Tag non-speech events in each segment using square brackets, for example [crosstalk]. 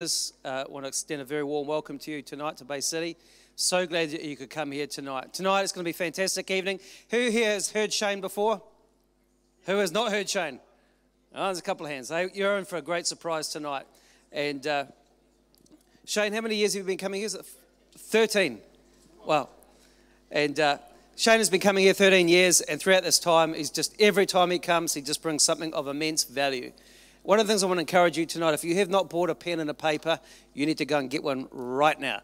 uh, want to extend a very warm welcome to you tonight to Bay City. So glad that you could come here tonight. Tonight it's going to be a fantastic evening. Who here has heard Shane before? Who has not heard Shane? Oh, there's a couple of hands. You're in for a great surprise tonight. And uh, Shane, how many years have you been coming here? 13. Wow. And uh, Shane has been coming here 13 years, and throughout this time, he's just every time he comes, he just brings something of immense value. One of the things I want to encourage you tonight, if you have not bought a pen and a paper, you need to go and get one right now.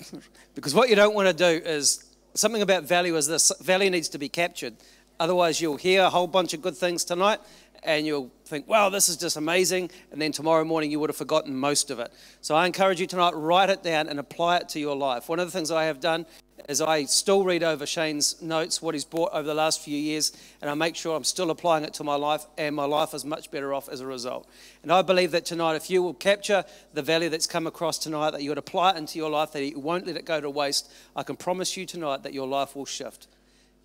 [laughs] Because what you don't want to do is something about value is this value needs to be captured. Otherwise, you'll hear a whole bunch of good things tonight and you'll think, wow, this is just amazing. And then tomorrow morning, you would have forgotten most of it. So I encourage you tonight, write it down and apply it to your life. One of the things I have done is I still read over Shane's notes, what he's brought over the last few years, and I make sure I'm still applying it to my life, and my life is much better off as a result. And I believe that tonight, if you will capture the value that's come across tonight, that you would apply it into your life, that you won't let it go to waste, I can promise you tonight that your life will shift.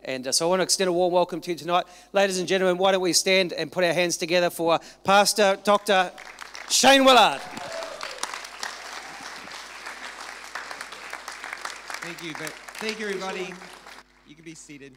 And uh, so I want to extend a warm welcome to you tonight. Ladies and gentlemen, why don't we stand and put our hands together for Pastor Dr. Shane Willard. Thank you. Thank you, everybody. You can be seated.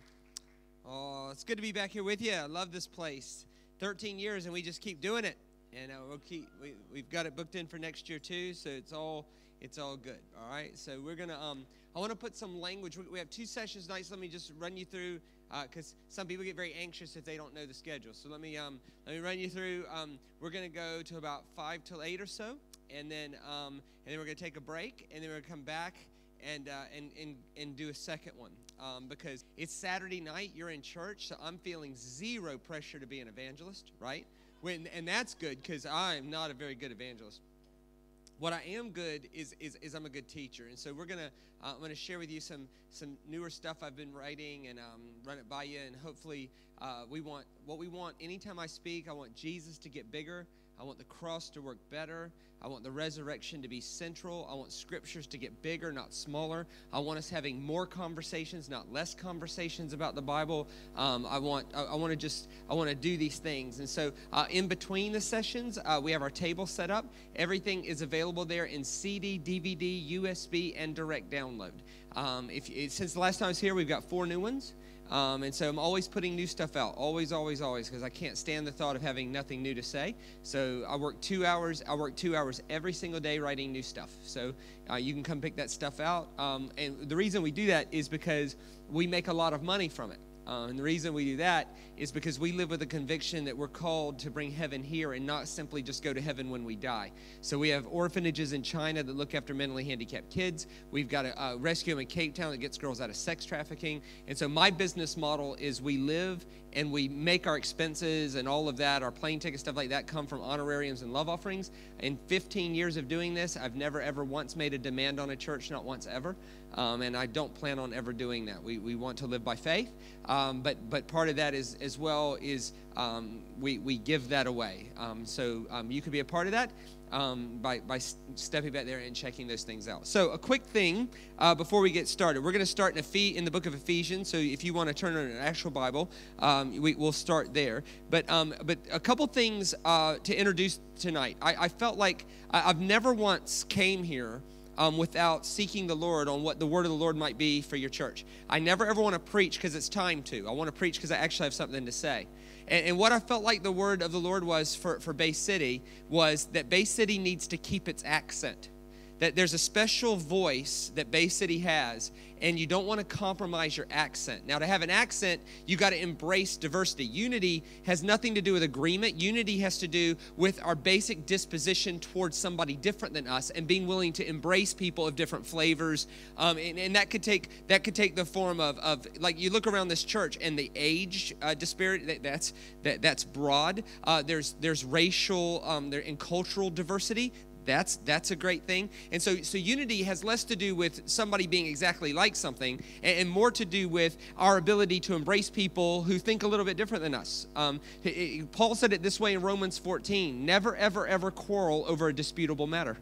Oh, it's good to be back here with you. I love this place. 13 years, and we just keep doing it. And uh, we'll keep. We, we've got it booked in for next year too, so it's all it's all good. All right. So we're gonna um I want to put some language. We have two sessions tonight. So let me just run you through because uh, some people get very anxious if they don't know the schedule. So let me um, let me run you through. Um, we're to go to about five till eight or so, and then um, and then we're to take a break, and then we're to come back and uh, and and and do a second one um, because it's Saturday night. You're in church, so I'm feeling zero pressure to be an evangelist, right? When and that's good because I'm not a very good evangelist what I am good is, is, is I'm a good teacher. And so we're to, uh, I'm to share with you some, some newer stuff I've been writing and um, run it by you. And hopefully uh, we want, what we want anytime I speak, I want Jesus to get bigger. I want the cross to work better. I want the resurrection to be central. I want scriptures to get bigger, not smaller. I want us having more conversations, not less conversations about the Bible. Um, I want I, I want to just I want to do these things. And so, uh, in between the sessions, uh, we have our table set up. Everything is available there in CD, DVD, USB, and direct download. Um, if since the last time I was here, we've got four new ones. Um, and so I'm always putting new stuff out, always, always, always, because I can't stand the thought of having nothing new to say. So I work two hours. I work two hours every single day writing new stuff. So uh, you can come pick that stuff out. Um, and the reason we do that is because we make a lot of money from it. Uh, and the reason we do that is because we live with a conviction that we're called to bring heaven here and not simply just go to heaven when we die. So we have orphanages in China that look after mentally handicapped kids. We've got a, a rescue in Cape Town that gets girls out of sex trafficking. And so my business model is we live and we make our expenses and all of that, our plane ticket stuff like that, come from honorariums and love offerings. In 15 years of doing this, I've never ever once made a demand on a church, not once ever. Um, and I don't plan on ever doing that. We, we want to live by faith, um, but but part of that is as well is um, we we give that away. Um, so um, you could be a part of that um, by, by stepping back there and checking those things out. So, a quick thing uh, before we get started. We're going to start in, in the book of Ephesians. So, if you want to turn on an actual Bible, um, we, will start there. But, but a couple things uh, to introduce tonight. I, I felt like I've never once came here um, without seeking the Lord on what the word of the Lord might be for your church. I never ever want to preach because it's time to. I want to preach because I actually have something to say. And, and, what I felt like the word of the Lord was for, for Bay City was that Bay City needs to keep its accent. That there's a special voice that Bay City has, and you don't want to compromise your accent. Now, to have an accent, you got to embrace diversity. Unity has nothing to do with agreement. Unity has to do with our basic disposition towards somebody different than us and being willing to embrace people of different flavors. Um, and, and, that could take that could take the form of, of like you look around this church and the age uh, disparity. That, that's that, that's broad. Uh, there's there's racial um, there and cultural diversity that's that's a great thing. And so so unity has less to do with somebody being exactly like something and, and more to do with our ability to embrace people who think a little bit different than us. Um, it, it, paul said it this way in romans 14 never ever ever quarrel over a disputable matter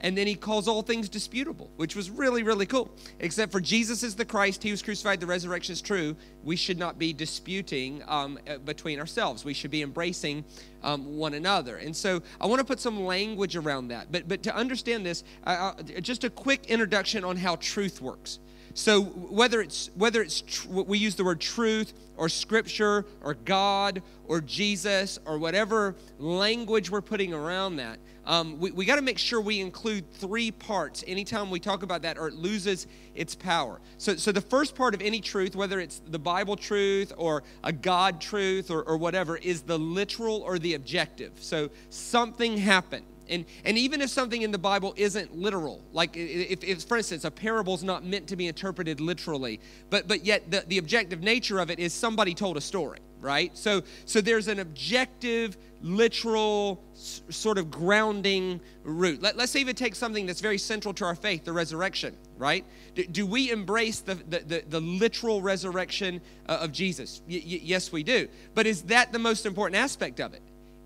and then he calls all things disputable, which was really, really cool. Except for Jesus is the Christ, he was crucified, the resurrection is true. We should not be disputing um, uh, between ourselves. We should be embracing um, one another. And so I want to put some language around that. But, but to understand this, uh, just a quick introduction on how truth works. So whether it's whether it's tr- we use the word truth or scripture or God or Jesus or whatever language we're putting around that, um, we, we got to make sure we include three parts anytime we talk about that or it loses its power. So, so the first part of any truth, whether it's the Bible truth or a God truth or, or whatever, is the literal or the objective. So something happened. And, and even if something in the Bible isn't literal, like if, if for instance, a parable is not meant to be interpreted literally, but, but yet the, the objective nature of it is somebody told a story, right? So, so there's an objective, literal, s- sort of grounding root. Let, us even take something that's very central to our faith, the resurrection, right? Do, do we embrace the, the, the, the literal resurrection uh, of Jesus? Y- y- yes, we do. But is that the most important aspect of it?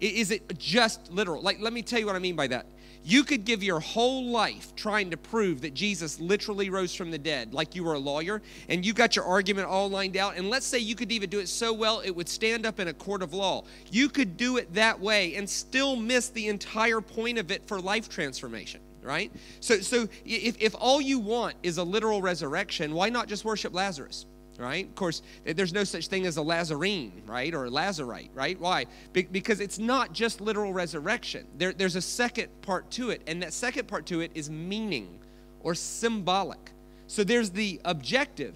Is it just literal? Like, let me tell you what I mean by that. You could give your whole life trying to prove that Jesus literally rose from the dead, like you were a lawyer, and you got your argument all lined out. And let's say you could even do it so well it would stand up in a court of law. You could do it that way and still miss the entire point of it for life transformation right? So, so if, if all you want is a literal resurrection, why not just worship Lazarus? Right? Of course, there's no such thing as a Lazarene, right? Or a Lazarite, right? Why? Be- because it's not just literal resurrection. There, there's a second part to it, and that second part to it is meaning or symbolic. So there's the objective,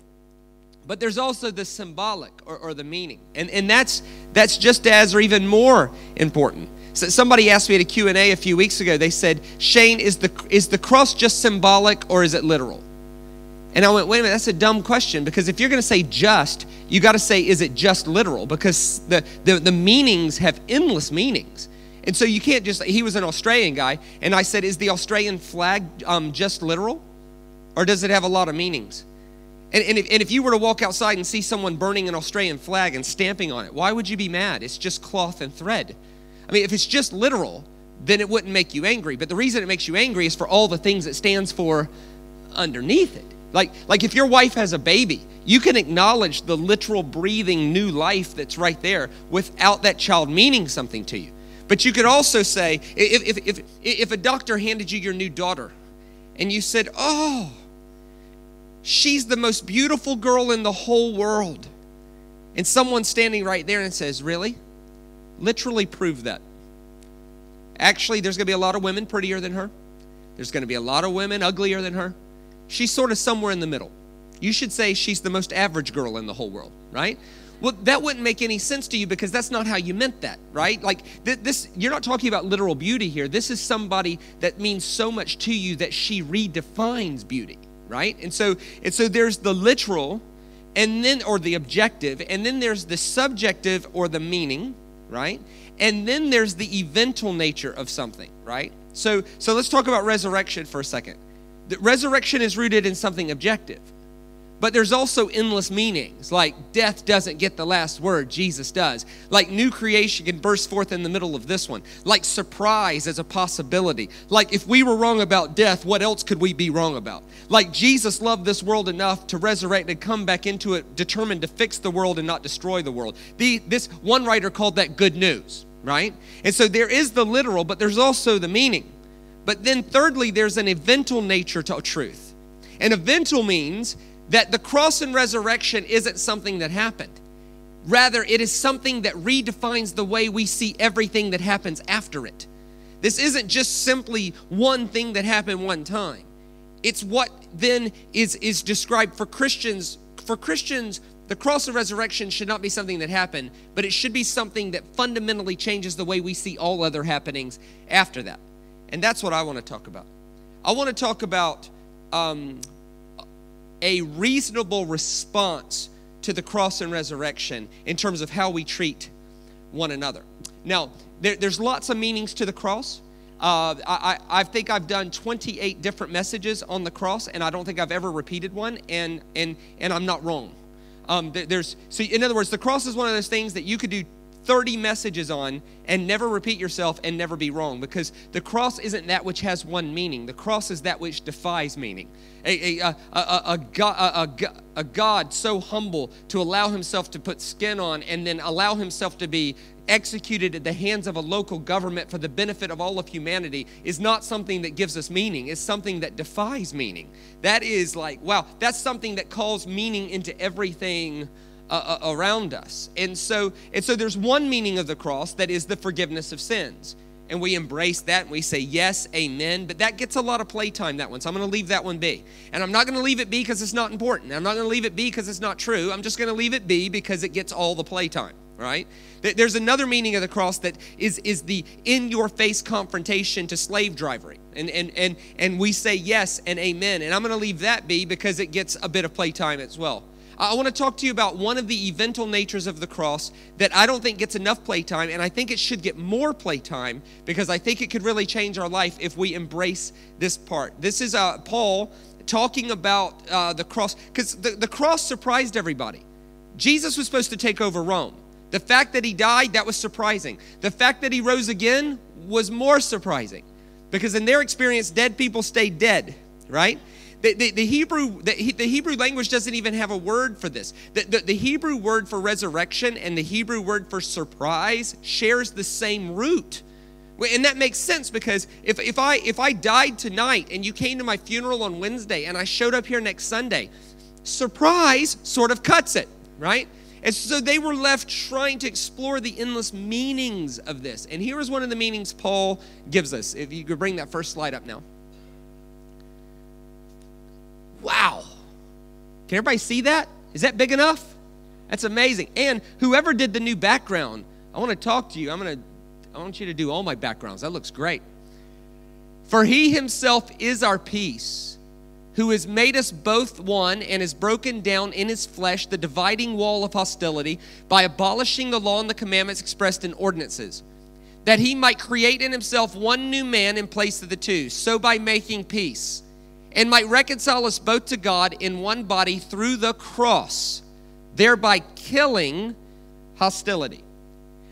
but there's also the symbolic or, or the meaning. And, and that's, that's just as or even more important. So somebody asked me at a Q&A a few weeks ago, they said, Shane, is the, is the cross just symbolic or is it literal? And I went, wait a minute, that's a dumb question because if you're going to say just, you got to say, is it just literal? Because the, the, the meanings have endless meanings. And so you can't just, he was an Australian guy, and I said, is the Australian flag um, just literal? Or does it have a lot of meanings? And, and, if, and if you were to walk outside and see someone burning an Australian flag and stamping on it, why would you be mad? It's just cloth and thread. I mean, if it's just literal, then it wouldn't make you angry. But the reason it makes you angry is for all the things it stands for underneath it. Like, like if your wife has a baby, you can acknowledge the literal breathing new life that's right there without that child meaning something to you. But you could also say, if, if, if, if a doctor handed you your new daughter and you said, Oh, she's the most beautiful girl in the whole world, and someone's standing right there and says, Really? Literally prove that. Actually, there's going to be a lot of women prettier than her, there's going to be a lot of women uglier than her she's sort of somewhere in the middle. You should say she's the most average girl in the whole world, right? Well, that wouldn't make any sense to you because that's not how you meant that, right? Like th- this, you're not talking about literal beauty here. This is somebody that means so much to you that she redefines beauty, right? And so, and so there's the literal, and then or the objective, and then there's the subjective or the meaning, right? And then there's the eventual nature of something, right? So, so let's talk about resurrection for a second. The resurrection is rooted in something objective. But there's also endless meanings, like death doesn't get the last word, Jesus does. Like new creation can burst forth in the middle of this one. Like surprise as a possibility. Like if we were wrong about death, what else could we be wrong about? Like Jesus loved this world enough to resurrect and come back into it, determined to fix the world and not destroy the world. The, this one writer called that good news, right? And so there is the literal, but there's also the meaning. But then, thirdly, there's an eventual nature to truth. An eventual means that the cross and resurrection isn't something that happened. Rather, it is something that redefines the way we see everything that happens after it. This isn't just simply one thing that happened one time. It's what then is, is described for Christians. For Christians, the cross and resurrection should not be something that happened, but it should be something that fundamentally changes the way we see all other happenings after that. And that's what I want to talk about. I want to talk about um, a reasonable response to the cross and resurrection in terms of how we treat one another. Now, there, there's lots of meanings to the cross. Uh, I, I, think I've done 28 different messages on the cross, and I don't think I've ever repeated one, and and and I'm not wrong. Um, there's so in other words, the cross is one of those things that you could do 30 messages on and never repeat yourself and never be wrong because the cross isn't that which has one meaning. The cross is that which defies meaning. A, a, a, a, God so humble to allow himself to put skin on and then allow himself to be executed at the hands of a local government for the benefit of all of humanity is not something that gives us meaning. It's something that defies meaning. That is like, wow, that's something that calls meaning into everything uh, uh, around us. And so, and so there's one meaning of the cross that is the forgiveness of sins. And we embrace that and we say, yes, amen. But that gets a lot of playtime, that one. So I'm going to leave that one be. And I'm not going to leave it be because it's not important. I'm not going to leave it be because it's not true. I'm just going to leave it be because it gets all the playtime, right? There's another meaning of the cross that is, is the in your face confrontation to slave drivery. And, and, and, and we say yes and amen. And I'm going to leave that be because it gets a bit of playtime as well. I want to talk to you about one of the eventual natures of the cross that I don't think gets enough playtime, and I think it should get more playtime because I think it could really change our life if we embrace this part. This is uh, Paul talking about uh, the cross because the, the cross surprised everybody. Jesus was supposed to take over Rome. The fact that he died, that was surprising. The fact that he rose again was more surprising because in their experience, dead people stay dead, right? The, the, the, Hebrew, the, the Hebrew language doesn't even have a word for this. The, the, Hebrew word for resurrection and the Hebrew word for surprise shares the same root. And that makes sense because if, if, I, if I died tonight and you came to my funeral on Wednesday and I showed up here next Sunday, surprise sort of cuts it, right? And so they were left trying to explore the endless meanings of this. And here is one of the meanings Paul gives us. If you could bring that first slide up now. Wow. Can everybody see that? Is that big enough? That's amazing. And whoever did the new background, I want to talk to you. I'm going to I want you to do all my backgrounds. That looks great. For he himself is our peace, who has made us both one and has broken down in his flesh the dividing wall of hostility by abolishing the law and the commandments expressed in ordinances, that he might create in himself one new man in place of the two, so by making peace and might reconcile us both to God in one body through the cross, thereby killing hostility.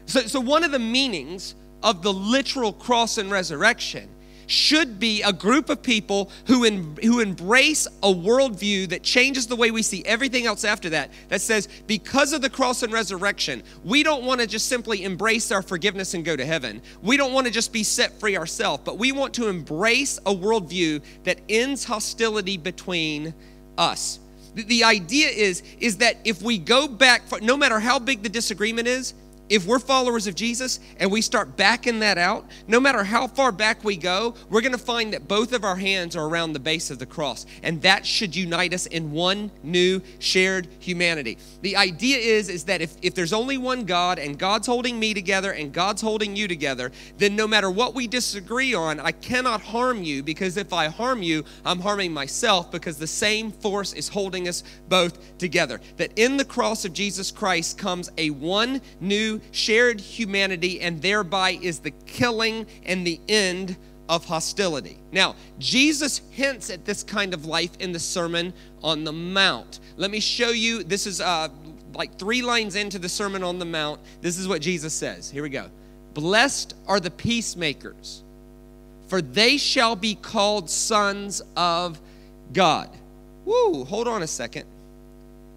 So, so one of the meanings of the literal cross and resurrection should be a group of people who, in, who embrace a worldview that changes the way we see everything else after that. That says, because of the cross and resurrection, we don't want to just simply embrace our forgiveness and go to heaven. We don't want to just be set free ourselves, but we want to embrace a worldview that ends hostility between us. The, the idea is, is that if we go back, no matter how big the disagreement is, if we're followers of Jesus and we start backing that out, no matter how far back we go, we're going to find that both of our hands are around the base of the cross. And that should unite us in one new shared humanity. The idea is, is that if, if there's only one God and God's holding me together and God's holding you together, then no matter what we disagree on, I cannot harm you because if I harm you, I'm harming myself because the same force is holding us both together. That in the cross of Jesus Christ comes a one new shared humanity, and thereby is the killing and the end of hostility. Now, Jesus hints at this kind of life in the Sermon on the Mount. Let me show you. This is uh, like three lines into the Sermon on the Mount. This is what Jesus says. Here we go. Blessed are the peacemakers, for they shall be called sons of God. Woo, hold on a second.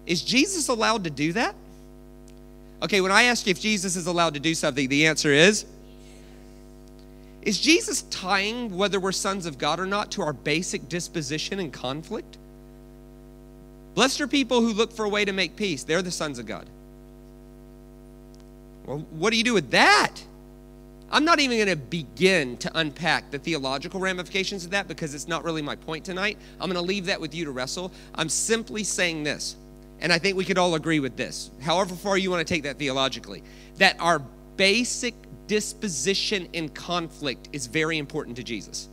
Is Jesus allowed to do that? Okay, when I ask you if Jesus is allowed to do something, the answer is Is Jesus tying whether we're sons of God or not to our basic disposition and conflict? Blessed are people who look for a way to make peace. They're the sons of God. Well, what do you do with that? I'm not even going to begin to unpack the theological ramifications of that because it's not really my point tonight. I'm going to leave that with you to wrestle. I'm simply saying this and I think we could all agree with this, however far you want to take that theologically, that our basic disposition in conflict is very important to Jesus.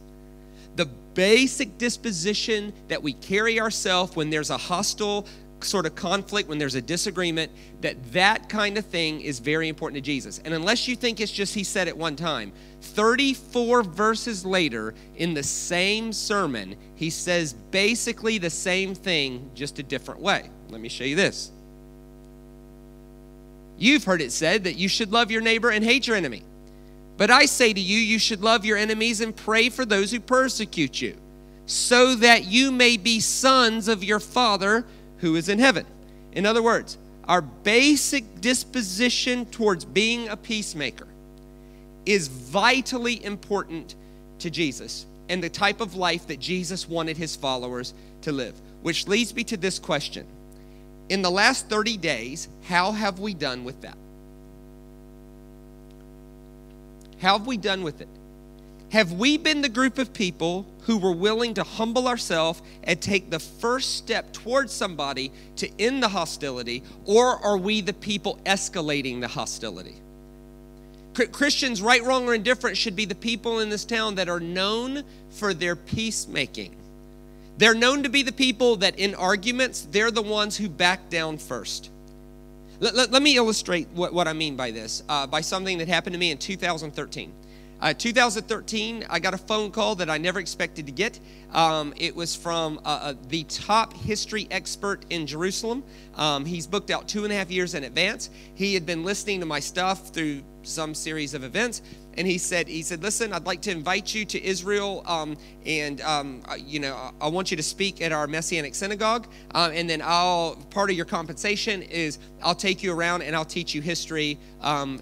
The basic disposition that we carry ourselves when there's a hostile sort of conflict, when there's a disagreement, that that kind of thing is very important to Jesus. And unless you think it's just he said it one time, 34 verses later in the same sermon, he says basically the same thing, just a different way. Let me show you this. You've heard it said that you should love your neighbor and hate your enemy. But I say to you, you should love your enemies and pray for those who persecute you, so that you may be sons of your Father who is in heaven. In other words, our basic disposition towards being a peacemaker is vitally important to Jesus and the type of life that Jesus wanted his followers to live. Which leads me to this question In the last 30 days, how have we done with that? How have we done with it? Have we been the group of people who were willing to humble ourselves and take the first step towards somebody to end the hostility, or are we the people escalating the hostility? Christians, right, wrong, or indifferent, should be the people in this town that are known for their peacemaking. They're known to be the people that in arguments, they're the ones who back down first. Let, let, let me illustrate what, what I mean by this uh, by something that happened to me in 2013. Uh, 2013, I got a phone call that I never expected to get. Um, it was from uh, uh, the top history expert in Jerusalem. Um, he's booked out two and a half years in advance. He had been listening to my stuff through some series of events, and he said, "He said, listen, I'd like to invite you to Israel, um, and um, you know, I want you to speak at our Messianic synagogue, uh, and then I'll part of your compensation is I'll take you around and I'll teach you history, um,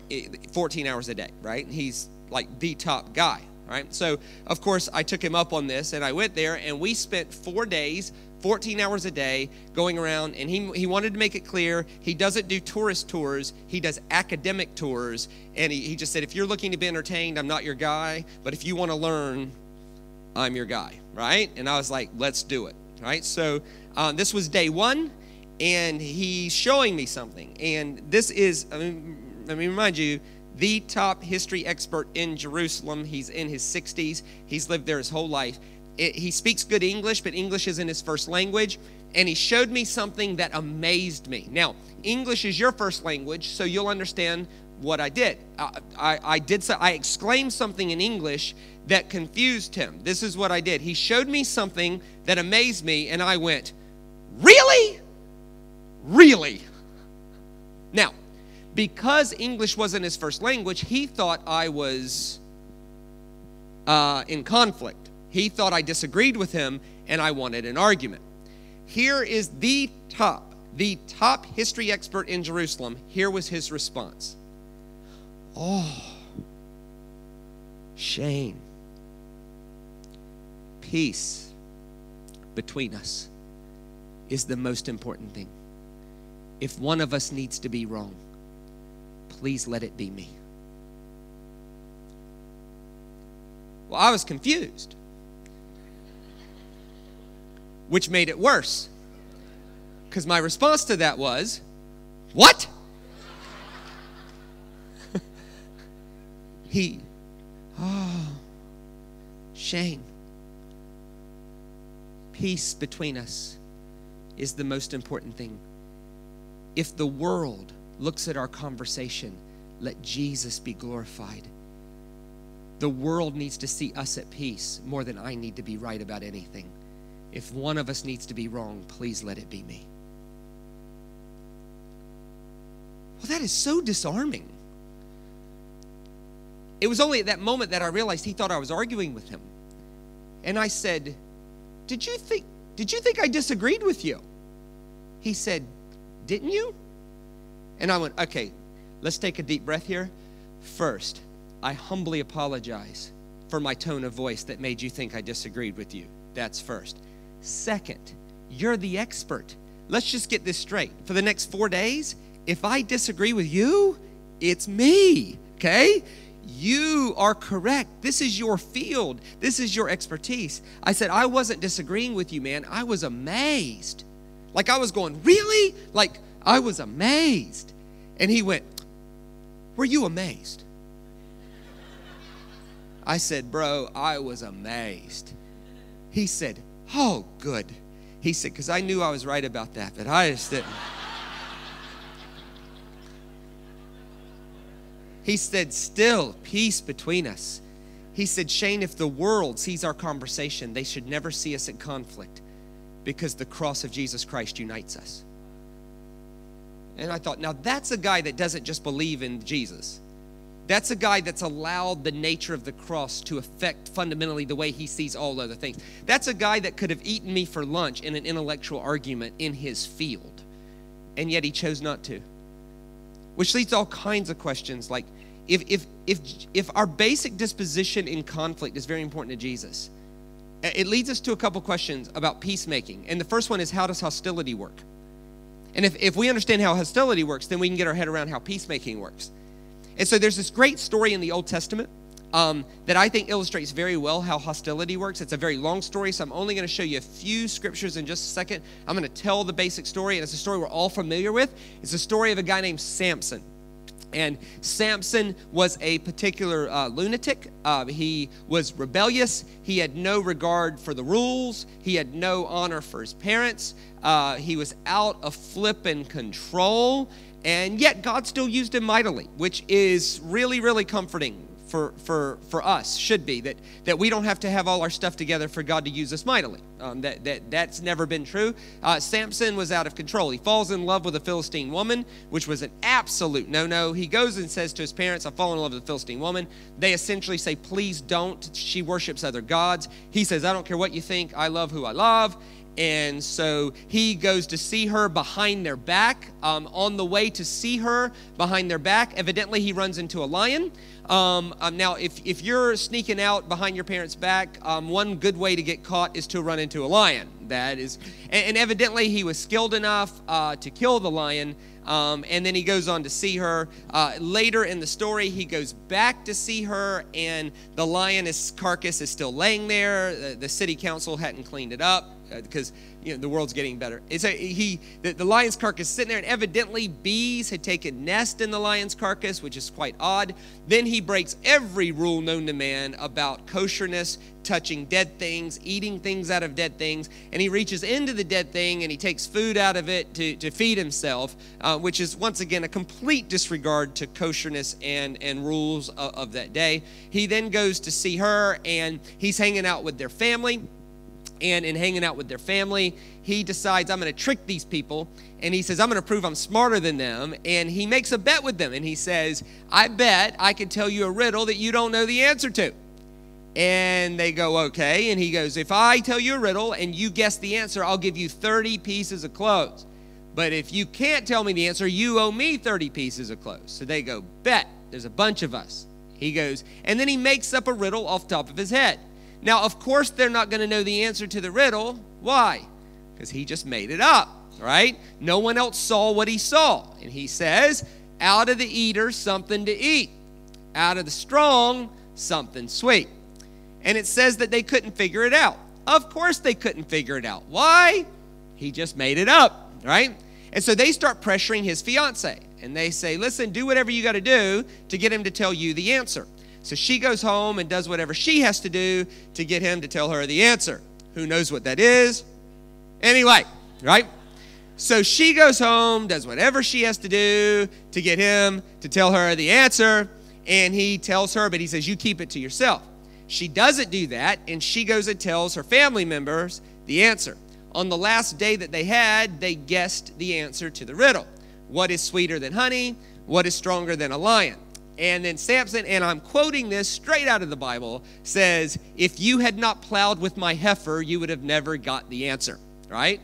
14 hours a day, right?" And he's like the top guy right? So, of course, I took him up on this and I went there and we spent four days 14 hours a day going around and he, he wanted to make it clear he doesn't do tourist tours he does academic tours and he, he just said if you're looking to be entertained i'm not your guy but if you want to learn i'm your guy right and i was like let's do it right so uh, this was day one and he's showing me something and this is I mean, let me remind you the top history expert in jerusalem he's in his 60s he's lived there his whole life it, he speaks good English, but English isn't his first language. And he showed me something that amazed me. Now, English is your first language, so you'll understand what I did. I, I, I did so, I exclaimed something in English that confused him. This is what I did. He showed me something that amazed me, and I went, Really? Really? Now, because English wasn't his first language, he thought I was uh, in conflict. He thought I disagreed with him and I wanted an argument. Here is the top, the top history expert in Jerusalem. Here was his response Oh, Shane, peace between us is the most important thing. If one of us needs to be wrong, please let it be me. Well, I was confused which made it worse. Because my response to that was, What? [laughs] he, oh, Shane. Peace between us is the most important thing. If the world looks at our conversation, let Jesus be glorified. The world needs to see us at peace more than I need to be right about anything. If one of us needs to be wrong, please let it be me. Well, that is so disarming. It was only at that moment that I realized he thought I was arguing with him. And I said, "Did you think did you think I disagreed with you?" He said, "Didn't you?" And I went, "Okay, let's take a deep breath here. First, I humbly apologize for my tone of voice that made you think I disagreed with you. That's first. Second, you're the expert. Let's just get this straight. For the next four days, if I disagree with you, it's me, okay? You are correct. This is your field, this is your expertise. I said, I wasn't disagreeing with you, man. I was amazed. Like, I was going, Really? Like, I was amazed. And he went, Were you amazed? I said, Bro, I was amazed. He said, Oh, good. He said, because I knew I was right about that, but I just didn't. he said, still, peace between us. He said, Shane, if the world sees our conversation, they should never see us in conflict because the cross of Jesus Christ unites us. And I thought, now that's a guy that doesn't just believe in Jesus. That's a guy that's allowed the nature of the cross to affect fundamentally the way he sees all other things. That's a guy that could have eaten me for lunch in an intellectual argument in his field, and yet he chose not to. Which leads to all kinds of questions like if, if, if, if our basic disposition in conflict is very important to Jesus, it leads us to a couple questions about peacemaking. And the first one is how does hostility work? And if, if we understand how hostility works, then we can get our head around how peacemaking works. And so there's this great story in the Old Testament um, that I think illustrates very well how hostility works. It's a very long story, so I'm only going to show you a few scriptures in just a second. I'm going to tell the basic story, and it's a story we're all familiar with. It's a story of a guy named Samson. And Samson was a particular uh, lunatic. Uh, he was rebellious. He had no regard for the rules. He had no honor for his parents. Uh, he was out of flip and control. And yet God still used him mightily, which is really, really comforting for, for, for us, should be, that, that we don't have to have all our stuff together for God to use us mightily. Um, that, that, that's never been true. Uh, Samson was out of control. He falls in love with a Philistine woman, which was an absolute no no. He goes and says to his parents, I've fallen in love with a Philistine woman. They essentially say, Please don't. She worships other gods. He says, I don't care what you think. I love who I love. And so he goes to see her behind their back. Um, on the way to see her behind their back, evidently he runs into a lion. Um, um, now, if, if you're sneaking out behind your parents' back, um, one good way to get caught is to run into a lion. That is, and, and evidently he was skilled enough uh, to kill the lion. Um, and then he goes on to see her. Uh, later in the story, he goes back to see her, and the lioness carcass is still laying there. The, the city council hadn't cleaned it up because uh, you know the world's getting better. It's a, he the, the lion's carcass sitting there, and evidently bees had taken nest in the lion's carcass, which is quite odd. Then he breaks every rule known to man about kosherness, touching dead things, eating things out of dead things, and he reaches into the dead thing and he takes food out of it to, to feed himself, uh, which is once again a complete disregard to kosherness and and rules of, of that day. He then goes to see her, and he's hanging out with their family and in hanging out with their family, he decides, I'm going to trick these people. And he says, I'm going to prove I'm smarter than them. And he makes a bet with them. And he says, I bet I can tell you a riddle that you don't know the answer to. And they go, okay. And he goes, If I tell you a riddle and you guess the answer, I'll give you 30 pieces of clothes. But if you can't tell me the answer, you owe me 30 pieces of clothes. So they go, Bet. There's a bunch of us. He goes, and then he makes up a riddle off top of his head. Now, of course, they're not going to know the answer to the riddle. Why? Because he just made it up, right? No one else saw what he saw. And he says, out of the eater, something to eat, out of the strong, something sweet. And it says that they couldn't figure it out. Of course, they couldn't figure it out. Why? He just made it up, right? And so they start pressuring his fiance. And they say, listen, do whatever you got to do to get him to tell you the answer. So she goes home and does whatever she has to do to get him to tell her the answer. Who knows what that is? Anyway, right? So she goes home, does whatever she has to do to get him to tell her the answer, and he tells her, but he says, You keep it to yourself. She doesn't do that, and she goes and tells her family members the answer. On the last day that they had, they guessed the answer to the riddle What is sweeter than honey? What is stronger than a lion? And then Samson, and I'm quoting this straight out of the Bible, says, If you had not plowed with my heifer, you would have never got the answer. Right?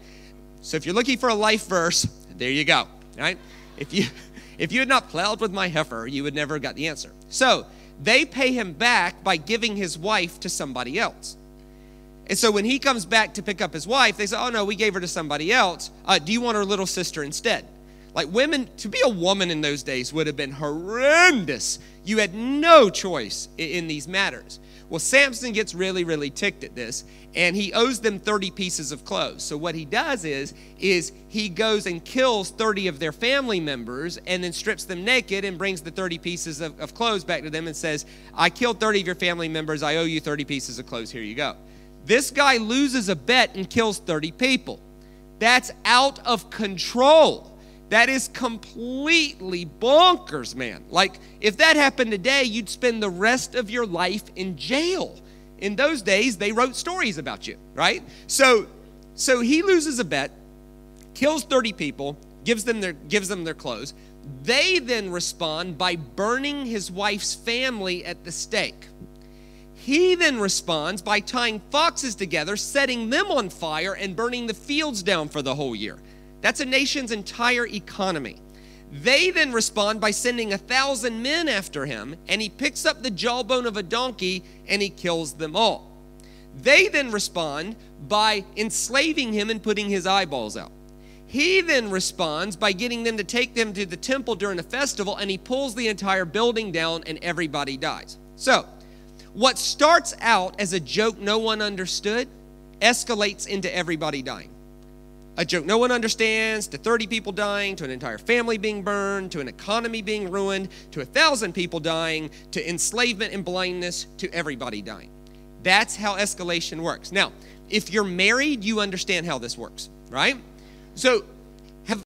So if you're looking for a life verse, there you go. Right? If you [laughs] if you had not plowed with my heifer, you would never have got the answer. So they pay him back by giving his wife to somebody else. And so when he comes back to pick up his wife, they say, Oh no, we gave her to somebody else. Uh, do you want her little sister instead? Like women, to be a woman in those days would have been horrendous. You had no choice in these matters. Well, Samson gets really, really ticked at this, and he owes them 30 pieces of clothes. So what he does is, is he goes and kills 30 of their family members and then strips them naked and brings the 30 pieces of, of clothes back to them and says, I killed 30 of your family members. I owe you 30 pieces of clothes. Here you go. This guy loses a bet and kills 30 people. That's out of control. That is completely bonkers, man. Like, if that happened today, you'd spend the rest of your life in jail. In those days, they wrote stories about you, right? So, so he loses a bet, kills 30 people, gives them their gives them their clothes. They then respond by burning his wife's family at the stake. He then responds by tying foxes together, setting them on fire, and burning the fields down for the whole year. That's a nation's entire economy. They then respond by sending a thousand men after him, and he picks up the jawbone of a donkey and he kills them all. They then respond by enslaving him and putting his eyeballs out. He then responds by getting them to take them to the temple during a festival, and he pulls the entire building down, and everybody dies. So, what starts out as a joke no one understood escalates into everybody dying. A joke no one understands, to 30 people dying, to an entire family being burned, to an economy being ruined, to a thousand people dying, to enslavement and blindness, to everybody dying. That's how escalation works. Now, if you're married, you understand how this works, right? So, have,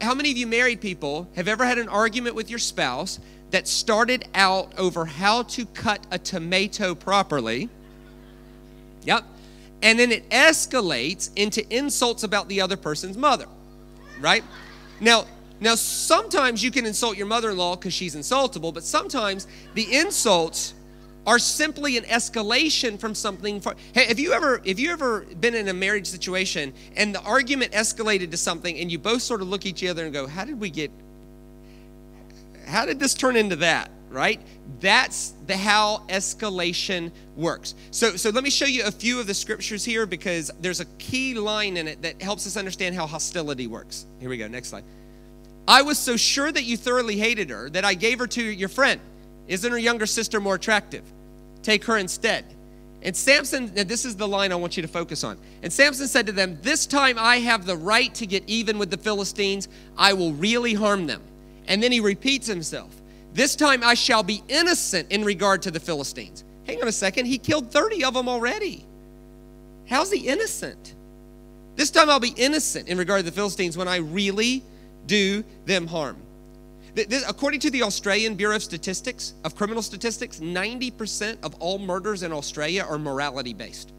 how many of you married people have ever had an argument with your spouse that started out over how to cut a tomato properly? Yep. And then it escalates into insults about the other person's mother, right? Now, now sometimes you can insult your mother-in-law because she's insultable, but sometimes the insults are simply an escalation from something for hey have you ever have you ever been in a marriage situation and the argument escalated to something and you both sort of look at each other and go how did we get how did this turn into that right that's the how escalation works so so let me show you a few of the scriptures here because there's a key line in it that helps us understand how hostility works here we go next slide i was so sure that you thoroughly hated her that i gave her to your friend isn't her younger sister more attractive Take her instead. And Samson, and this is the line I want you to focus on. And Samson said to them, This time I have the right to get even with the Philistines. I will really harm them. And then he repeats himself. This time I shall be innocent in regard to the Philistines. Hang on a second. He killed 30 of them already. How's he innocent? This time I'll be innocent in regard to the Philistines when I really do them harm. According to the Australian Bureau of Statistics, of criminal statistics, 90% of all murders in Australia are morality based.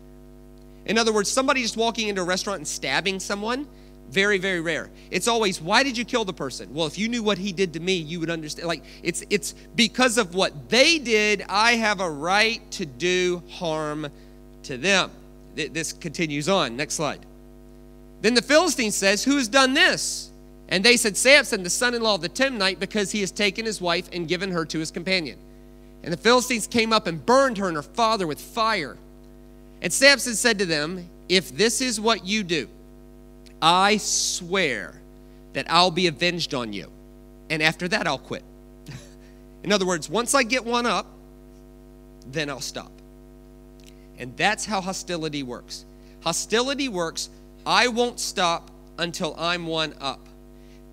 In other words, somebody just walking into a restaurant and stabbing someone, very, very rare. It's always, why did you kill the person? Well, if you knew what he did to me, you would understand. Like, it's, it's because of what they did, I have a right to do harm to them. This continues on. Next slide. Then the Philistine says, Who has done this? And they said, Samson, the son in law of the Timnite, because he has taken his wife and given her to his companion. And the Philistines came up and burned her and her father with fire. And Samson said to them, If this is what you do, I swear that I'll be avenged on you. And after that, I'll quit. [laughs] in other words, once I get one up, then I'll stop. And that's how hostility works. Hostility works, I won't stop until I'm one up.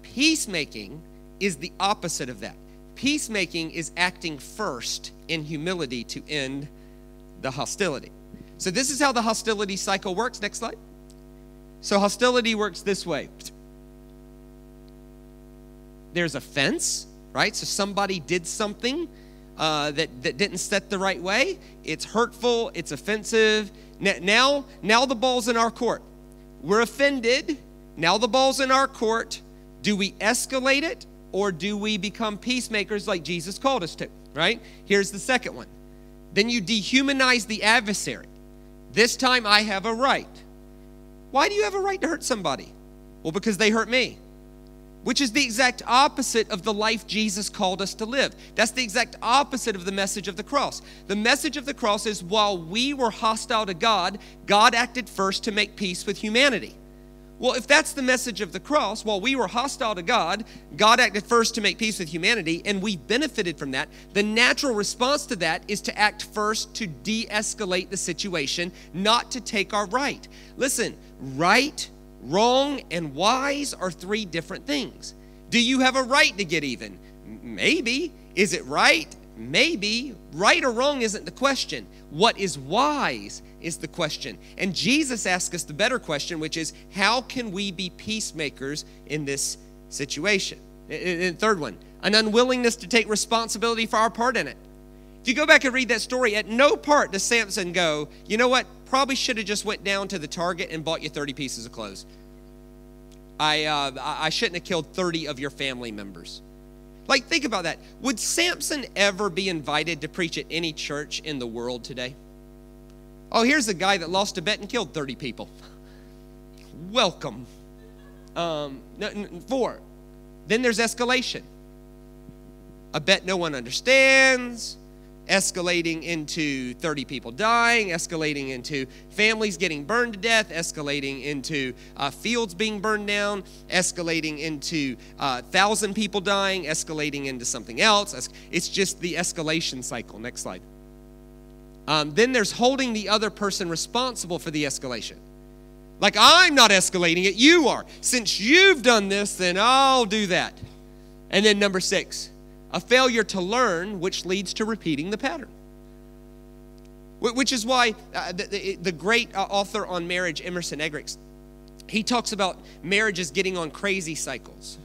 Peacemaking is the opposite of that. Peacemaking is acting first in humility to end the hostility. So, this is how the hostility cycle works. Next slide. So, hostility works this way there's offense, right? So, somebody did something uh, that, that didn't set the right way. It's hurtful, it's offensive. Now, now the ball's in our court. We're offended. Now the ball's in our court. Do we escalate it or do we become peacemakers like Jesus called us to? Right? Here's the second one. Then you dehumanize the adversary. This time I have a right. Why do you have a right to hurt somebody? Well, because they hurt me, which is the exact opposite of the life Jesus called us to live. That's the exact opposite of the message of the cross. The message of the cross is while we were hostile to God, God acted first to make peace with humanity. Well, if that's the message of the cross, while we were hostile to God, God acted first to make peace with humanity, and we benefited from that. The natural response to that is to act first to de escalate the situation, not to take our right. Listen, right, wrong, and wise are three different things. Do you have a right to get even? Maybe. Is it right? Maybe. Right or wrong isn't the question. What is wise is the question. And Jesus asks us the better question, which is how can we be peacemakers in this situation? And third one, an unwillingness to take responsibility for our part in it. If you go back and read that story, at no part does Samson go, you know what, probably should have just went down to the Target and bought you 30 pieces of clothes. I, uh, I shouldn't have killed 30 of your family members. Like, think about that. Would Samson ever be invited to preach at any church in the world today? Oh, here's a guy that lost a bet and killed 30 people. [laughs] Welcome. Um, four. Then there's escalation. A bet no one understands, escalating into 30 people dying, escalating into families getting burned to death, escalating into uh, fields being burned down, escalating into uh, 1,000 people dying, escalating into something else. It's just the escalation cycle. Next slide. Um, then there's holding the other person responsible for the escalation. Like, I'm not escalating it, you are. Since you've done this, then I'll do that. And then number six, a failure to learn, which leads to repeating the pattern. Which is why uh, the, great uh, author on marriage, Emerson Eggerichs, he talks about marriages getting on crazy cycles.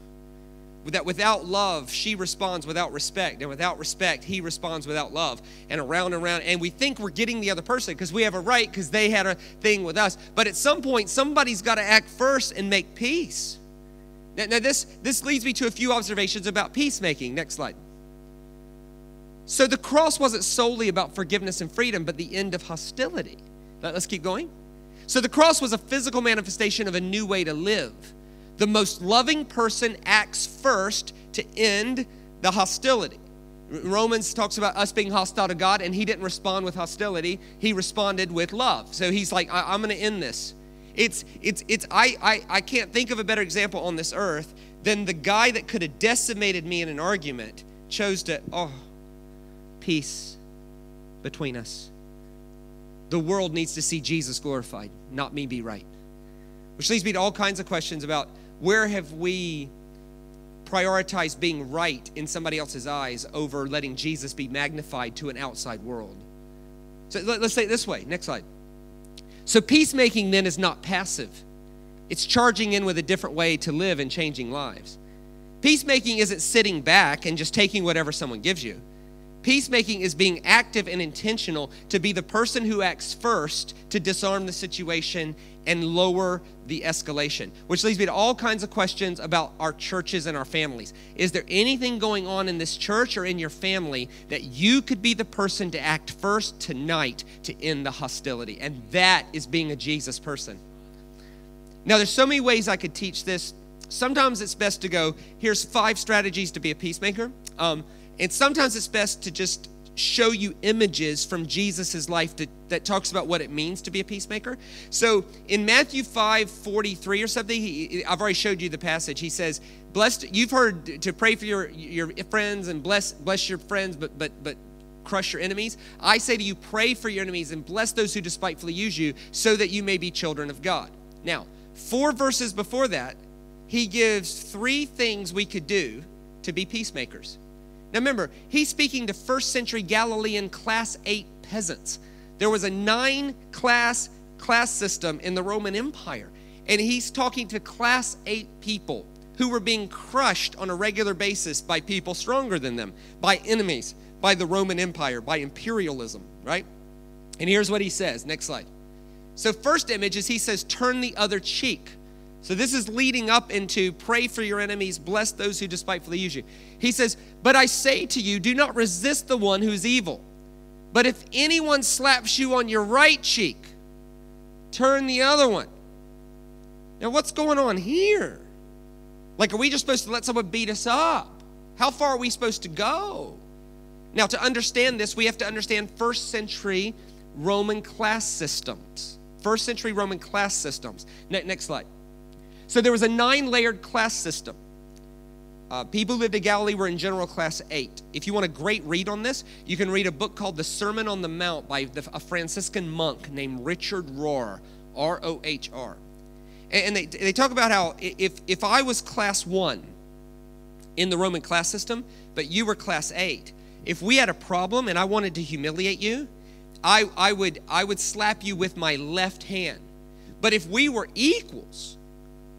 That without love, she responds without respect. And without respect, he responds without love. And around and around. And we think we're getting the other person because we have a right because they had a thing with us. But at some point, somebody's got to act first and make peace. Now, now this, this leads me to a few observations about peacemaking. Next slide. So the cross wasn't solely about forgiveness and freedom, but the end of hostility. Let's keep going. So the cross was a physical manifestation of a new way to live the most loving person acts first to end the hostility. Romans talks about us being hostile to God, and he didn't respond with hostility. He responded with love. So he's like, I- am going to end this. It's, it's, it's, I, I, I can't think of a better example on this earth than the guy that could have decimated me in an argument chose to, oh, peace between us. The world needs to see Jesus glorified, not me be right. Which leads me to all kinds of questions about where have we prioritized being right in somebody else's eyes over letting Jesus be magnified to an outside world? So let's say it this way. Next slide. So peacemaking then is not passive, it's charging in with a different way to live and changing lives. Peacemaking isn't sitting back and just taking whatever someone gives you. Peacemaking is being active and intentional to be the person who acts first to disarm the situation and lower the escalation. Which leads me to all kinds of questions about our churches and our families. Is there anything going on in this church or in your family that you could be the person to act first tonight to end the hostility? And that is being a Jesus person. Now, there's so many ways I could teach this. Sometimes it's best to go, here's five strategies to be a peacemaker. Um, and sometimes it's best to just show you images from Jesus' life to, that talks about what it means to be a peacemaker. So in Matthew 5 43 or something, he, I've already showed you the passage. He says, Blessed, you've heard to pray for your, your friends and bless, bless your friends, but, but, but crush your enemies. I say to you, pray for your enemies and bless those who despitefully use you, so that you may be children of God. Now, four verses before that, he gives three things we could do to be peacemakers. Now remember, he's speaking to first century Galilean class 8 peasants. There was a nine class class system in the Roman Empire, and he's talking to class 8 people who were being crushed on a regular basis by people stronger than them, by enemies, by the Roman Empire, by imperialism, right? And here's what he says. Next slide. So, first image is he says, turn the other cheek. So this is leading up into pray for your enemies, bless those who despitefully use you. He says, But I say to you, do not resist the one who's evil. But if anyone slaps you on your right cheek, turn the other one. Now, what's going on here? Like, are we just supposed to let someone beat us up? How far are we supposed to go? Now, to understand this, we have to understand first century Roman class systems. First century Roman class systems. next slide. So there was a nine layered class system. Uh, people who lived in Galilee were in general class eight. If you want a great read on this, you can read a book called The Sermon on the Mount by the, a Franciscan monk named Richard Rohr, R O H R. And they, they talk about how if, if I was class one in the Roman class system, but you were class eight, if we had a problem and I wanted to humiliate you, I, I, would, I would slap you with my left hand. But if we were equals,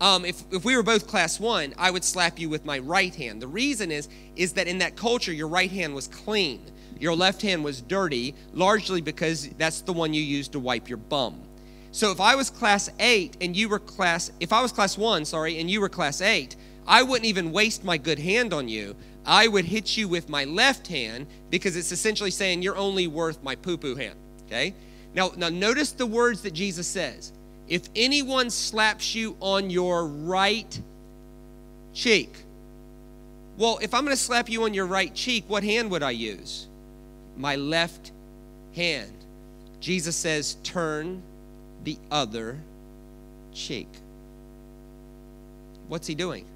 um, if, if we were both class one, I would slap you with my right hand. The reason is, is that in that culture, your right hand was clean. Your left hand was dirty, largely because that's the one you used to wipe your bum. So if I was class eight and you were class, if I was class one, sorry, and you were class eight, I wouldn't even waste my good hand on you. I would hit you with my left hand because it's essentially saying you're only worth my poo poo hand. Okay? Now, now notice the words that Jesus says. If anyone slaps you on your right cheek, well, if I'm going to slap you on your right cheek, what hand would I use? My left hand. Jesus says, turn the other cheek. What's he doing?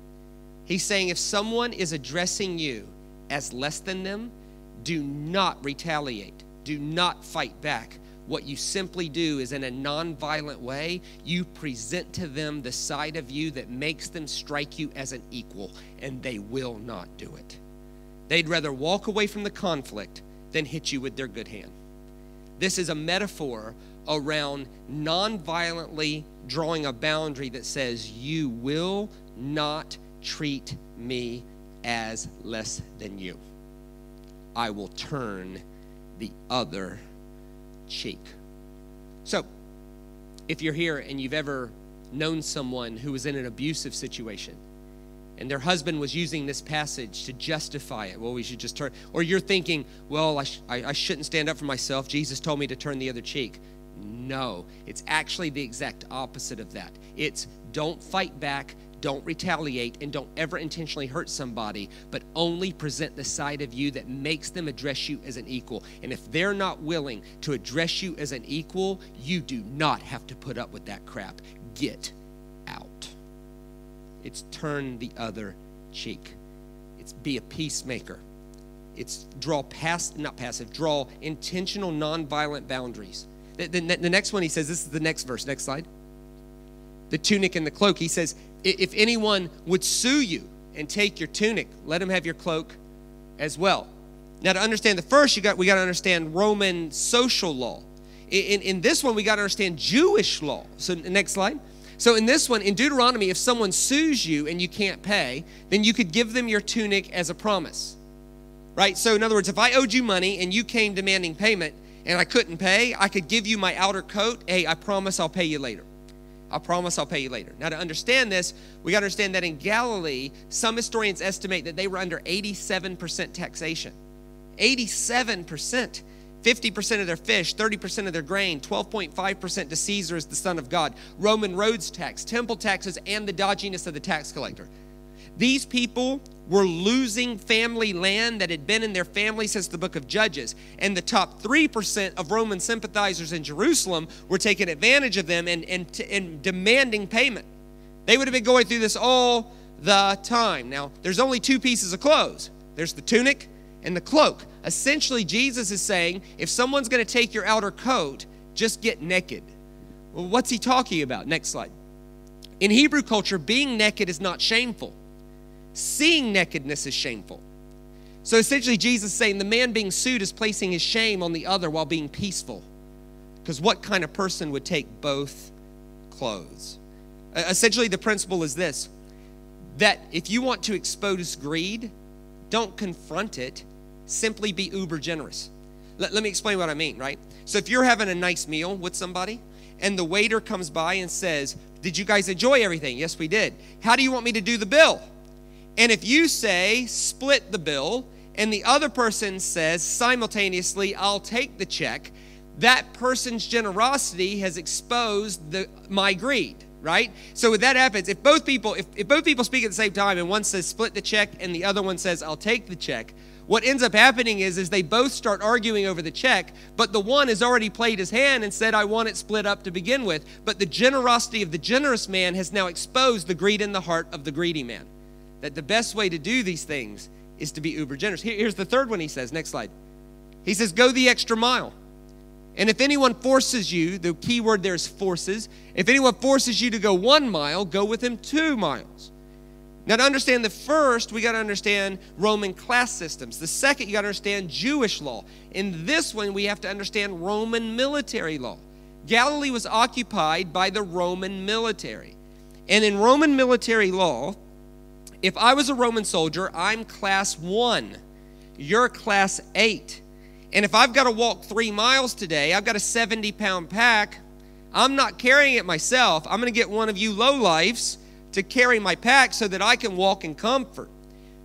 He's saying if someone is addressing you as less than them, do not retaliate, do not fight back. What you simply do is, in a nonviolent way, you present to them the side of you that makes them strike you as an equal, and they will not do it. They'd rather walk away from the conflict than hit you with their good hand. This is a metaphor around nonviolently drawing a boundary that says, You will not treat me as less than you. I will turn the other cheek. So, if you're here and you've ever known someone who was in an abusive situation, and their husband was using this passage to justify it. Well, we should just turn. Or you're thinking, well, I, sh- I, I shouldn't stand up for myself. Jesus told me to turn the other cheek. No, it's actually the exact opposite of that. It's don't fight back, don't retaliate, and don't ever intentionally hurt somebody, but only present the side of you that makes them address you as an equal. And if they're not willing to address you as an equal, you do not have to put up with that crap. Get out. It's turn the other cheek. It's be a peacemaker. It's draw past, not passive, draw intentional nonviolent boundaries. The, the, the next one he says, this is the next verse, next slide. The tunic and the cloak. He says, if anyone would sue you and take your tunic, let him have your cloak as well. Now, to understand the first, you got we got to understand Roman social law. In, in this one, we got to understand Jewish law. So, next slide. So, in this one, in Deuteronomy, if someone sues you and you can't pay, then you could give them your tunic as a promise. Right? So, in other words, if I owed you money and you came demanding payment and I couldn't pay, I could give you my outer coat. Hey, I promise I'll pay you later. I promise I'll pay you later. Now, to understand this, we got to understand that in Galilee, some historians estimate that they were under 87% taxation. 87%. 50% of their fish, 30% of their grain, 12.5% to Caesar as the Son of God, Roman roads tax, temple taxes, and the dodginess of the tax collector. These people were losing family land that had been in their family since the book of Judges. And the top 3% of Roman sympathizers in Jerusalem were taking advantage of them and, and, and demanding payment. They would have been going through this all the time. Now, there's only two pieces of clothes there's the tunic and the cloak. Essentially, Jesus is saying if someone's going to take your outer coat, just get naked. Well, what's he talking about? Next slide. In Hebrew culture, being naked is not shameful, seeing nakedness is shameful. So essentially, Jesus is saying the man being sued is placing his shame on the other while being peaceful. Because what kind of person would take both clothes? Essentially, the principle is this that if you want to expose greed, don't confront it, simply be uber generous. Let, let me explain what I mean, right? So if you're having a nice meal with somebody and the waiter comes by and says, Did you guys enjoy everything? Yes, we did. How do you want me to do the bill? And if you say, Split the bill, and the other person says simultaneously, I'll take the check, that person's generosity has exposed the, my greed right so when that happens if both people if, if both people speak at the same time and one says split the check and the other one says i'll take the check what ends up happening is, is they both start arguing over the check, but the one has already played his hand and said, I want it split up to begin with. But the generosity of the generous man has now exposed the greed in the heart of the greedy man. That the best way to do these things is to be uber generous. Here, here's the third one he says. Next slide. He says, Go the extra mile. And if anyone forces you, the key word there is forces. If anyone forces you to go one mile, go with him two miles. Now, to understand the first, we got to understand Roman class systems. The second, you got to understand Jewish law. In this one, we have to understand Roman military law. Galilee was occupied by the Roman military. And in Roman military law, if I was a Roman soldier, I'm class one, you're class eight. And if I've got to walk three miles today, I've got a 70 pound pack, I'm not carrying it myself. I'm going to get one of you lowlifes to carry my pack so that I can walk in comfort.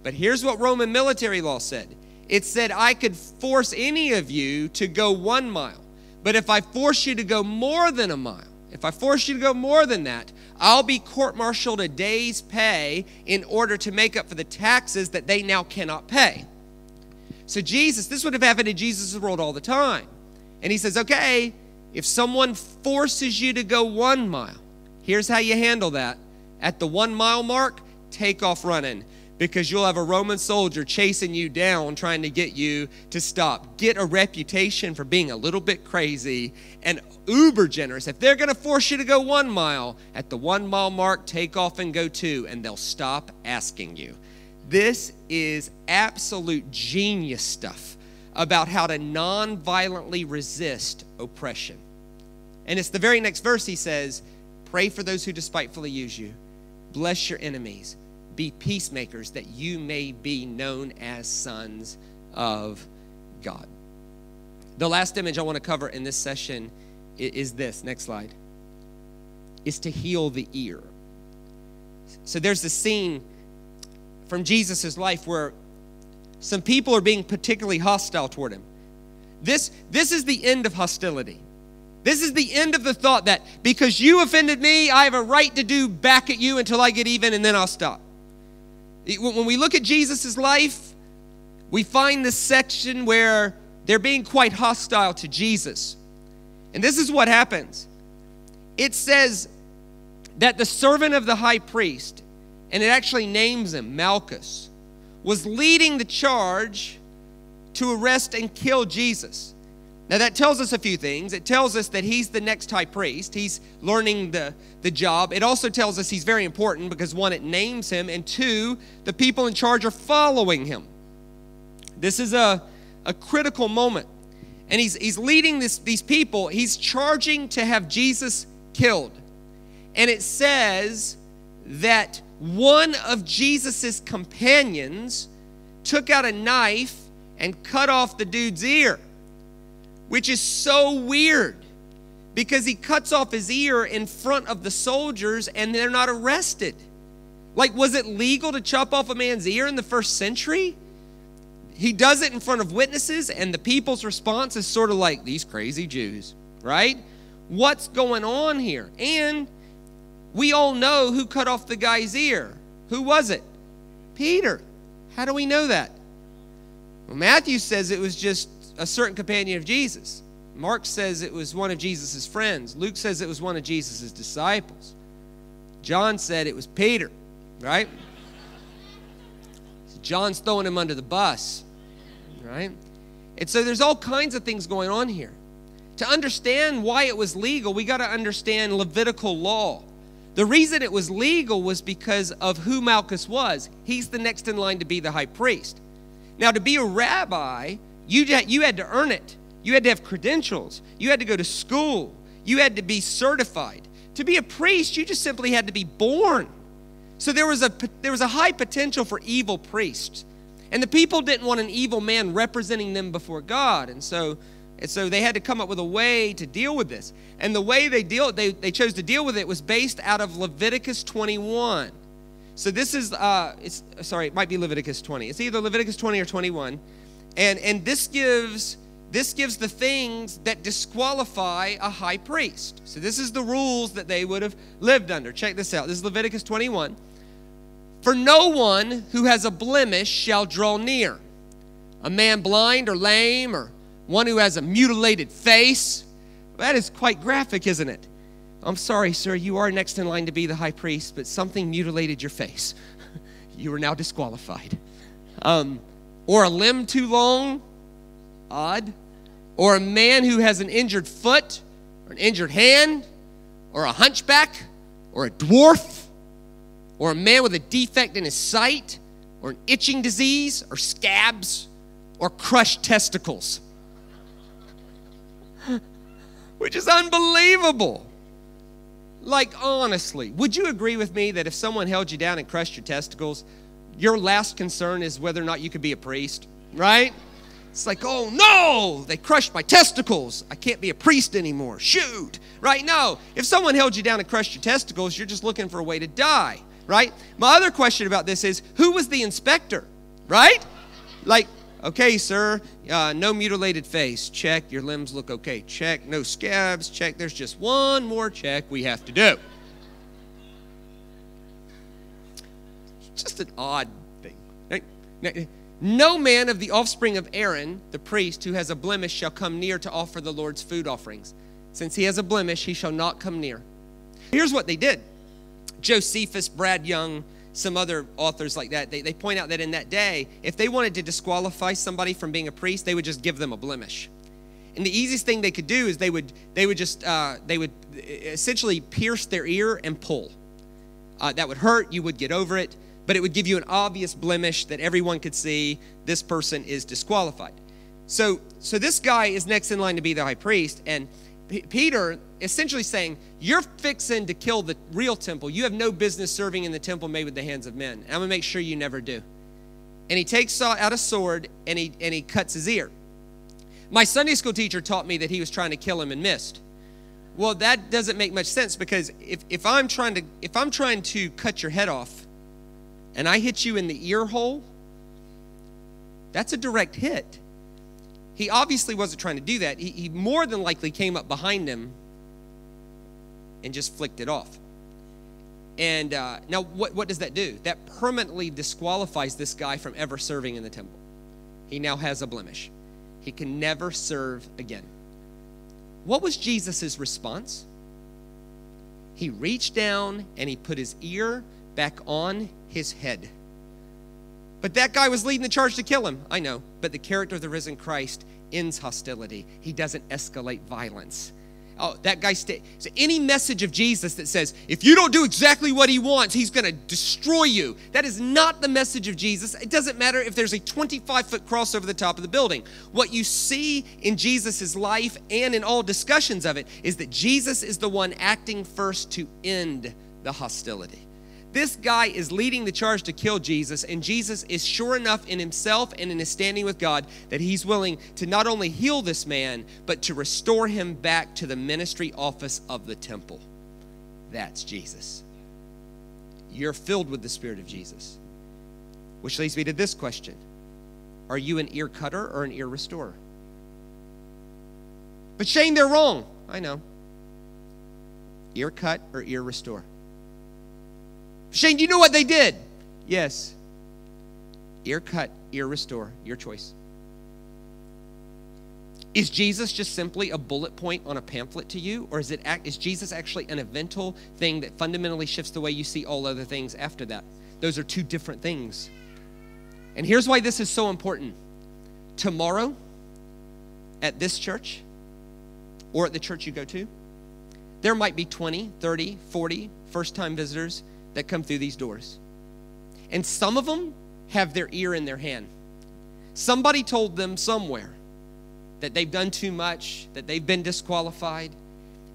But here's what Roman military law said it said I could force any of you to go one mile. But if I force you to go more than a mile, if I force you to go more than that, I'll be court martialed a day's pay in order to make up for the taxes that they now cannot pay. So, Jesus, this would have happened in Jesus' world all the time. And he says, okay, if someone forces you to go one mile, here's how you handle that. At the one mile mark, take off running because you'll have a Roman soldier chasing you down trying to get you to stop. Get a reputation for being a little bit crazy and uber generous. If they're going to force you to go one mile, at the one mile mark, take off and go two, and they'll stop asking you. This is absolute genius stuff about how to non violently resist oppression. And it's the very next verse he says, Pray for those who despitefully use you, bless your enemies be peacemakers that you may be known as sons of God. The last image I want to cover in this session is this. Next slide. Is to heal the ear. So there's a scene from Jesus' life where some people are being particularly hostile toward him. This, this is the end of hostility. This is the end of the thought that because you offended me, I have a right to do back at you until I get even and then I'll stop. When we look at Jesus' life, we find this section where they're being quite hostile to Jesus. And this is what happens it says that the servant of the high priest, and it actually names him, Malchus, was leading the charge to arrest and kill Jesus. Now, that tells us a few things. It tells us that he's the next high priest, he's learning the, the job. It also tells us he's very important because, one, it names him, and two, the people in charge are following him. This is a, a critical moment. And he's, he's leading this, these people, he's charging to have Jesus killed. And it says that one of Jesus's companions took out a knife and cut off the dude's ear which is so weird because he cuts off his ear in front of the soldiers and they're not arrested. Like, was it legal to chop off a man's ear in the first century? He does it in front of witnesses, and the people's response is sort of like, these crazy Jews, right? What's going on here? And we all know who cut off the guy's ear. Who was it? Peter. How do we know that? Well, Matthew says it was just a certain companion of Jesus. Mark says it was one of Jesus' friends. Luke says it was one of Jesus' disciples. John said it was Peter, right? So John's throwing him under the bus, right? And so there's all kinds of things going on here. To understand why it was legal, we got to understand Levitical law. The reason it was legal was because of who Malchus was. He's the next in line to be the high priest. Now, to be a rabbi, you, you had to earn it. You had to have credentials. You had to go to school. You had to be certified. To be a priest, you just simply had to be born. So there was a, there was a high potential for evil priests. And the people didn't want an evil man representing them before God. And so, and so they had to come up with a way to deal with this. And the way they, deal, they, they chose to deal with it was based out of Leviticus 21. So this is, uh, it's, sorry, it might be Leviticus 20. It's either Leviticus 20 or 21. And, and this gives this gives the things that disqualify a high priest. So this is the rules that they would have lived under. Check this out. This is Leviticus 21. For no one who has a blemish shall draw near. A man blind or lame or one who has a mutilated face. That is quite graphic, isn't it? I'm sorry, sir, you are next in line to be the high priest, but something mutilated your face. [laughs] you are now disqualified. Um, or a limb too long, odd, or a man who has an injured foot, or an injured hand, or a hunchback, or a dwarf, or a man with a defect in his sight, or an itching disease, or scabs, or crushed testicles. [laughs] Which is unbelievable. Like, honestly, would you agree with me that if someone held you down and crushed your testicles, your last concern is whether or not you could be a priest, right? It's like, oh no, they crushed my testicles. I can't be a priest anymore. Shoot. Right? No. If someone held you down and crushed your testicles, you're just looking for a way to die. Right? My other question about this is who was the inspector? Right? Like, okay, sir, uh, no mutilated face. Check. Your limbs look okay. Check. No scabs. Check. There's just one more check we have to do. Just an odd thing. No man of the offspring of Aaron, the priest, who has a blemish shall come near to offer the Lord's food offerings. Since he has a blemish, he shall not come near. Here's what they did Josephus, Brad Young, some other authors like that, they, they point out that in that day, if they wanted to disqualify somebody from being a priest, they would just give them a blemish. And the easiest thing they could do is they would they would just uh, they would essentially pierce their ear and pull. Uh, that would hurt. You would get over it but it would give you an obvious blemish that everyone could see this person is disqualified. So, so this guy is next in line to be the high priest, and P- Peter essentially saying, You're fixing to kill the real temple. You have no business serving in the temple made with the hands of men. I'm gonna make sure you never do. And he takes out a sword and he and he cuts his ear. My Sunday school teacher taught me that he was trying to kill him and missed. Well, that doesn't make much sense because if, if I'm trying to if I'm trying to cut your head off, and I hit you in the ear hole, that's a direct hit. He obviously wasn't trying to do that. He, he more than likely came up behind him and just flicked it off. And uh, now, what, what does that do? That permanently disqualifies this guy from ever serving in the temple. He now has a blemish. He can never serve again. What was Jesus' response? He reached down and he put his ear back on his head. But that guy was leading the charge to kill him. I know. But the character of the risen Christ ends hostility, he doesn't escalate violence. Oh, that guy stay. So any message of Jesus that says, if you don't do exactly what he wants, he's going to destroy you. That is not the message of Jesus. It doesn't matter if there's a 25 foot cross over the top of the building. What you see in Jesus' life and in all discussions of it is that Jesus is the one acting first to end the hostility. This guy is leading the charge to kill Jesus, and Jesus is sure enough in himself and in his standing with God that he's willing to not only heal this man, but to restore him back to the ministry office of the temple. That's Jesus. You're filled with the Spirit of Jesus. Which leads me to this question Are you an ear cutter or an ear restorer? But Shane, they're wrong. I know. Ear cut or ear restore? Shane, do you know what they did? Yes. Ear cut, ear restore, your choice. Is Jesus just simply a bullet point on a pamphlet to you? Or is, it, is Jesus actually an eventual thing that fundamentally shifts the way you see all other things after that? Those are two different things. And here's why this is so important. Tomorrow, at this church, or at the church you go to, there might be 20, 30, 40 first time visitors that come through these doors. And some of them have their ear in their hand. Somebody told them somewhere that they've done too much, that they've been disqualified.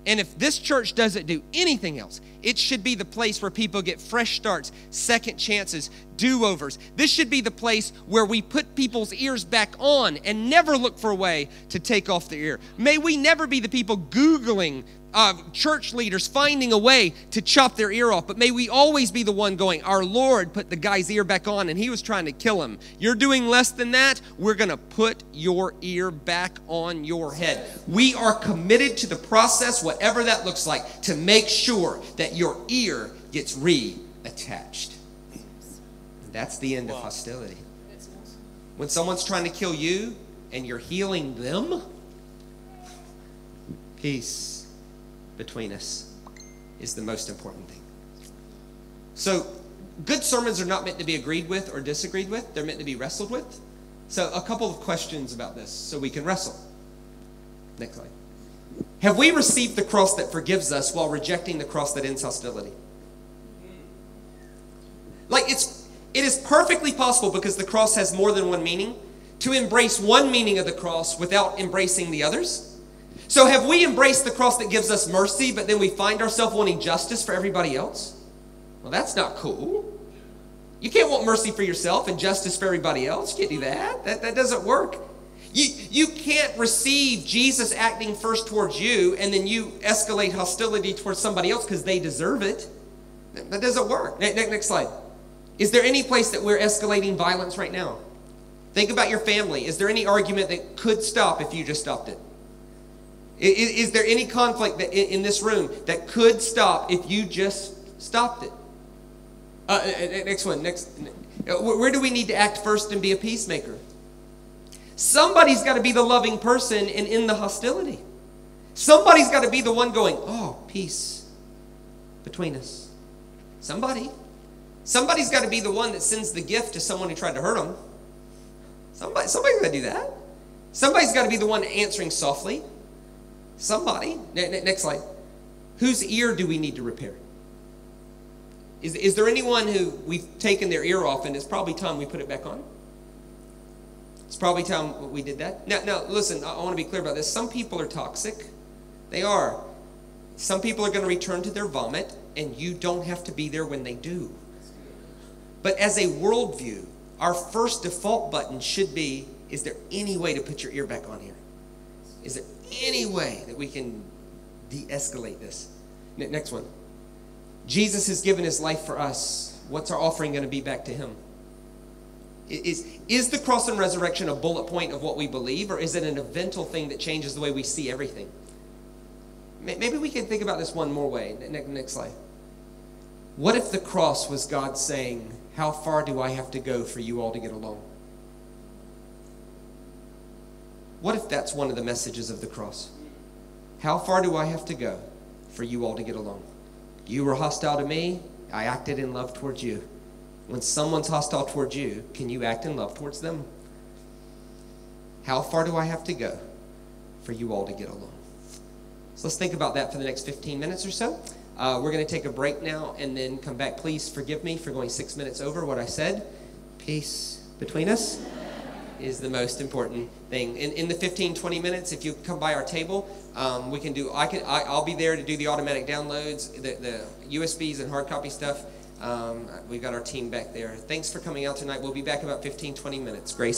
And if this church doesn't do anything else, it should be the place where people get fresh starts, second chances, do overs. This should be the place where we put people's ears back on and never look for a way to take off their ear. May we never be the people Googling uh, church leaders finding a way to chop their ear off, but may we always be the one going, Our Lord put the guy's ear back on and he was trying to kill him. You're doing less than that. We're going to put your ear back on your head. We are committed to the process, whatever that looks like, to make sure that your ear gets reattached. That's the end of hostility. When someone's trying to kill you and you're healing them, peace between us is the most important thing. So, good sermons are not meant to be agreed with or disagreed with, they're meant to be wrestled with. So, a couple of questions about this so we can wrestle. Next slide. Have we received the cross that forgives us while rejecting the cross that ends hostility? Like it's it is perfectly possible because the cross has more than one meaning to embrace one meaning of the cross without embracing the others. So, have we embraced the cross that gives us mercy, but then we find ourselves wanting justice for everybody else? Well, that's not cool. You can't want mercy for yourself and justice for everybody else. You can't do that. That, that doesn't work. You, you can't receive Jesus acting first towards you and then you escalate hostility towards somebody else because they deserve it. That- That doesn't work. Ne- ne- Next slide. Is there any place that we're escalating violence right now? Think about your family. Is there any argument that could stop if you just stopped it? I- i- Is, there any conflict that in, in this room that could stop if you just stopped it? Uh, uh, uh, next one. Next. uh, Where, where do we need to act first and be a peacemaker? Somebody's got to be the loving person and in the hostility. Somebody's got to be the one going, "Oh, peace between us." Somebody. Somebody's got to be the one that sends the gift to someone who tried to hurt them. Somebody, somebody's got to do that. Somebody's got to be the one answering softly. Somebody. Ne- ne- next slide. Whose ear do we need to repair? Is, is there anyone who we've taken their ear off and it's probably time we put it back on? It's probably time we did that. Now, now listen, I, I want to be clear about this. Some people are toxic. They are. Some people are going to return to their vomit, and you don't have to be there when they do. But as a worldview, our first default button should be is there any way to put your ear back on here? Is there any way that we can de escalate this? Ne- next one. Jesus has given his life for us. What's our offering going to be back to him? Is, is the cross and resurrection a bullet point of what we believe, or is it an eventual thing that changes the way we see everything? Maybe we can think about this one more way. Ne- ne- Next slide. What if the cross was God saying, How far do I have to go for you all to get along? What if that's one of the messages of the cross? How far do I have to go for you all to get along? You were hostile to me, I acted in love towards you. When someone's hostile towards you, can you act in love towards them? How far do I have to go for you all to get along? So let's think about that for the next 15 minutes or so. Uh, we're going to take a break now and then come back. Please forgive me for going six minutes over what I said. Peace between us is the most important thing. In, in the 15, 20 minutes, if you come by our table, um, we can do, I can, I, I'll be there to do the automatic downloads, the, the USBs and hard copy stuff. Um, we've got our team back there. Thanks for coming out tonight. We'll be back about 15, 20 minutes. Grace.